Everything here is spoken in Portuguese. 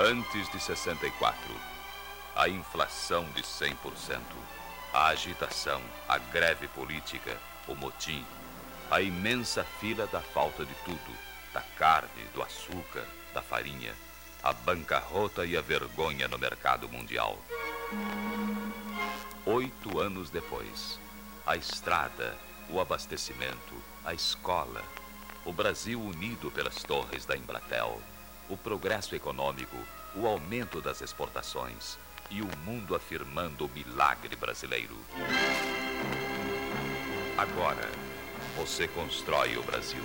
Antes de 64, a inflação de 100%, a agitação, a greve política, o motim, a imensa fila da falta de tudo, da carne, do açúcar, da farinha, a bancarrota e a vergonha no mercado mundial. Oito anos depois, a estrada, o abastecimento, a escola, o Brasil unido pelas torres da Embratel, o progresso econômico, o aumento das exportações e o mundo afirmando o milagre brasileiro. Agora, você constrói o Brasil.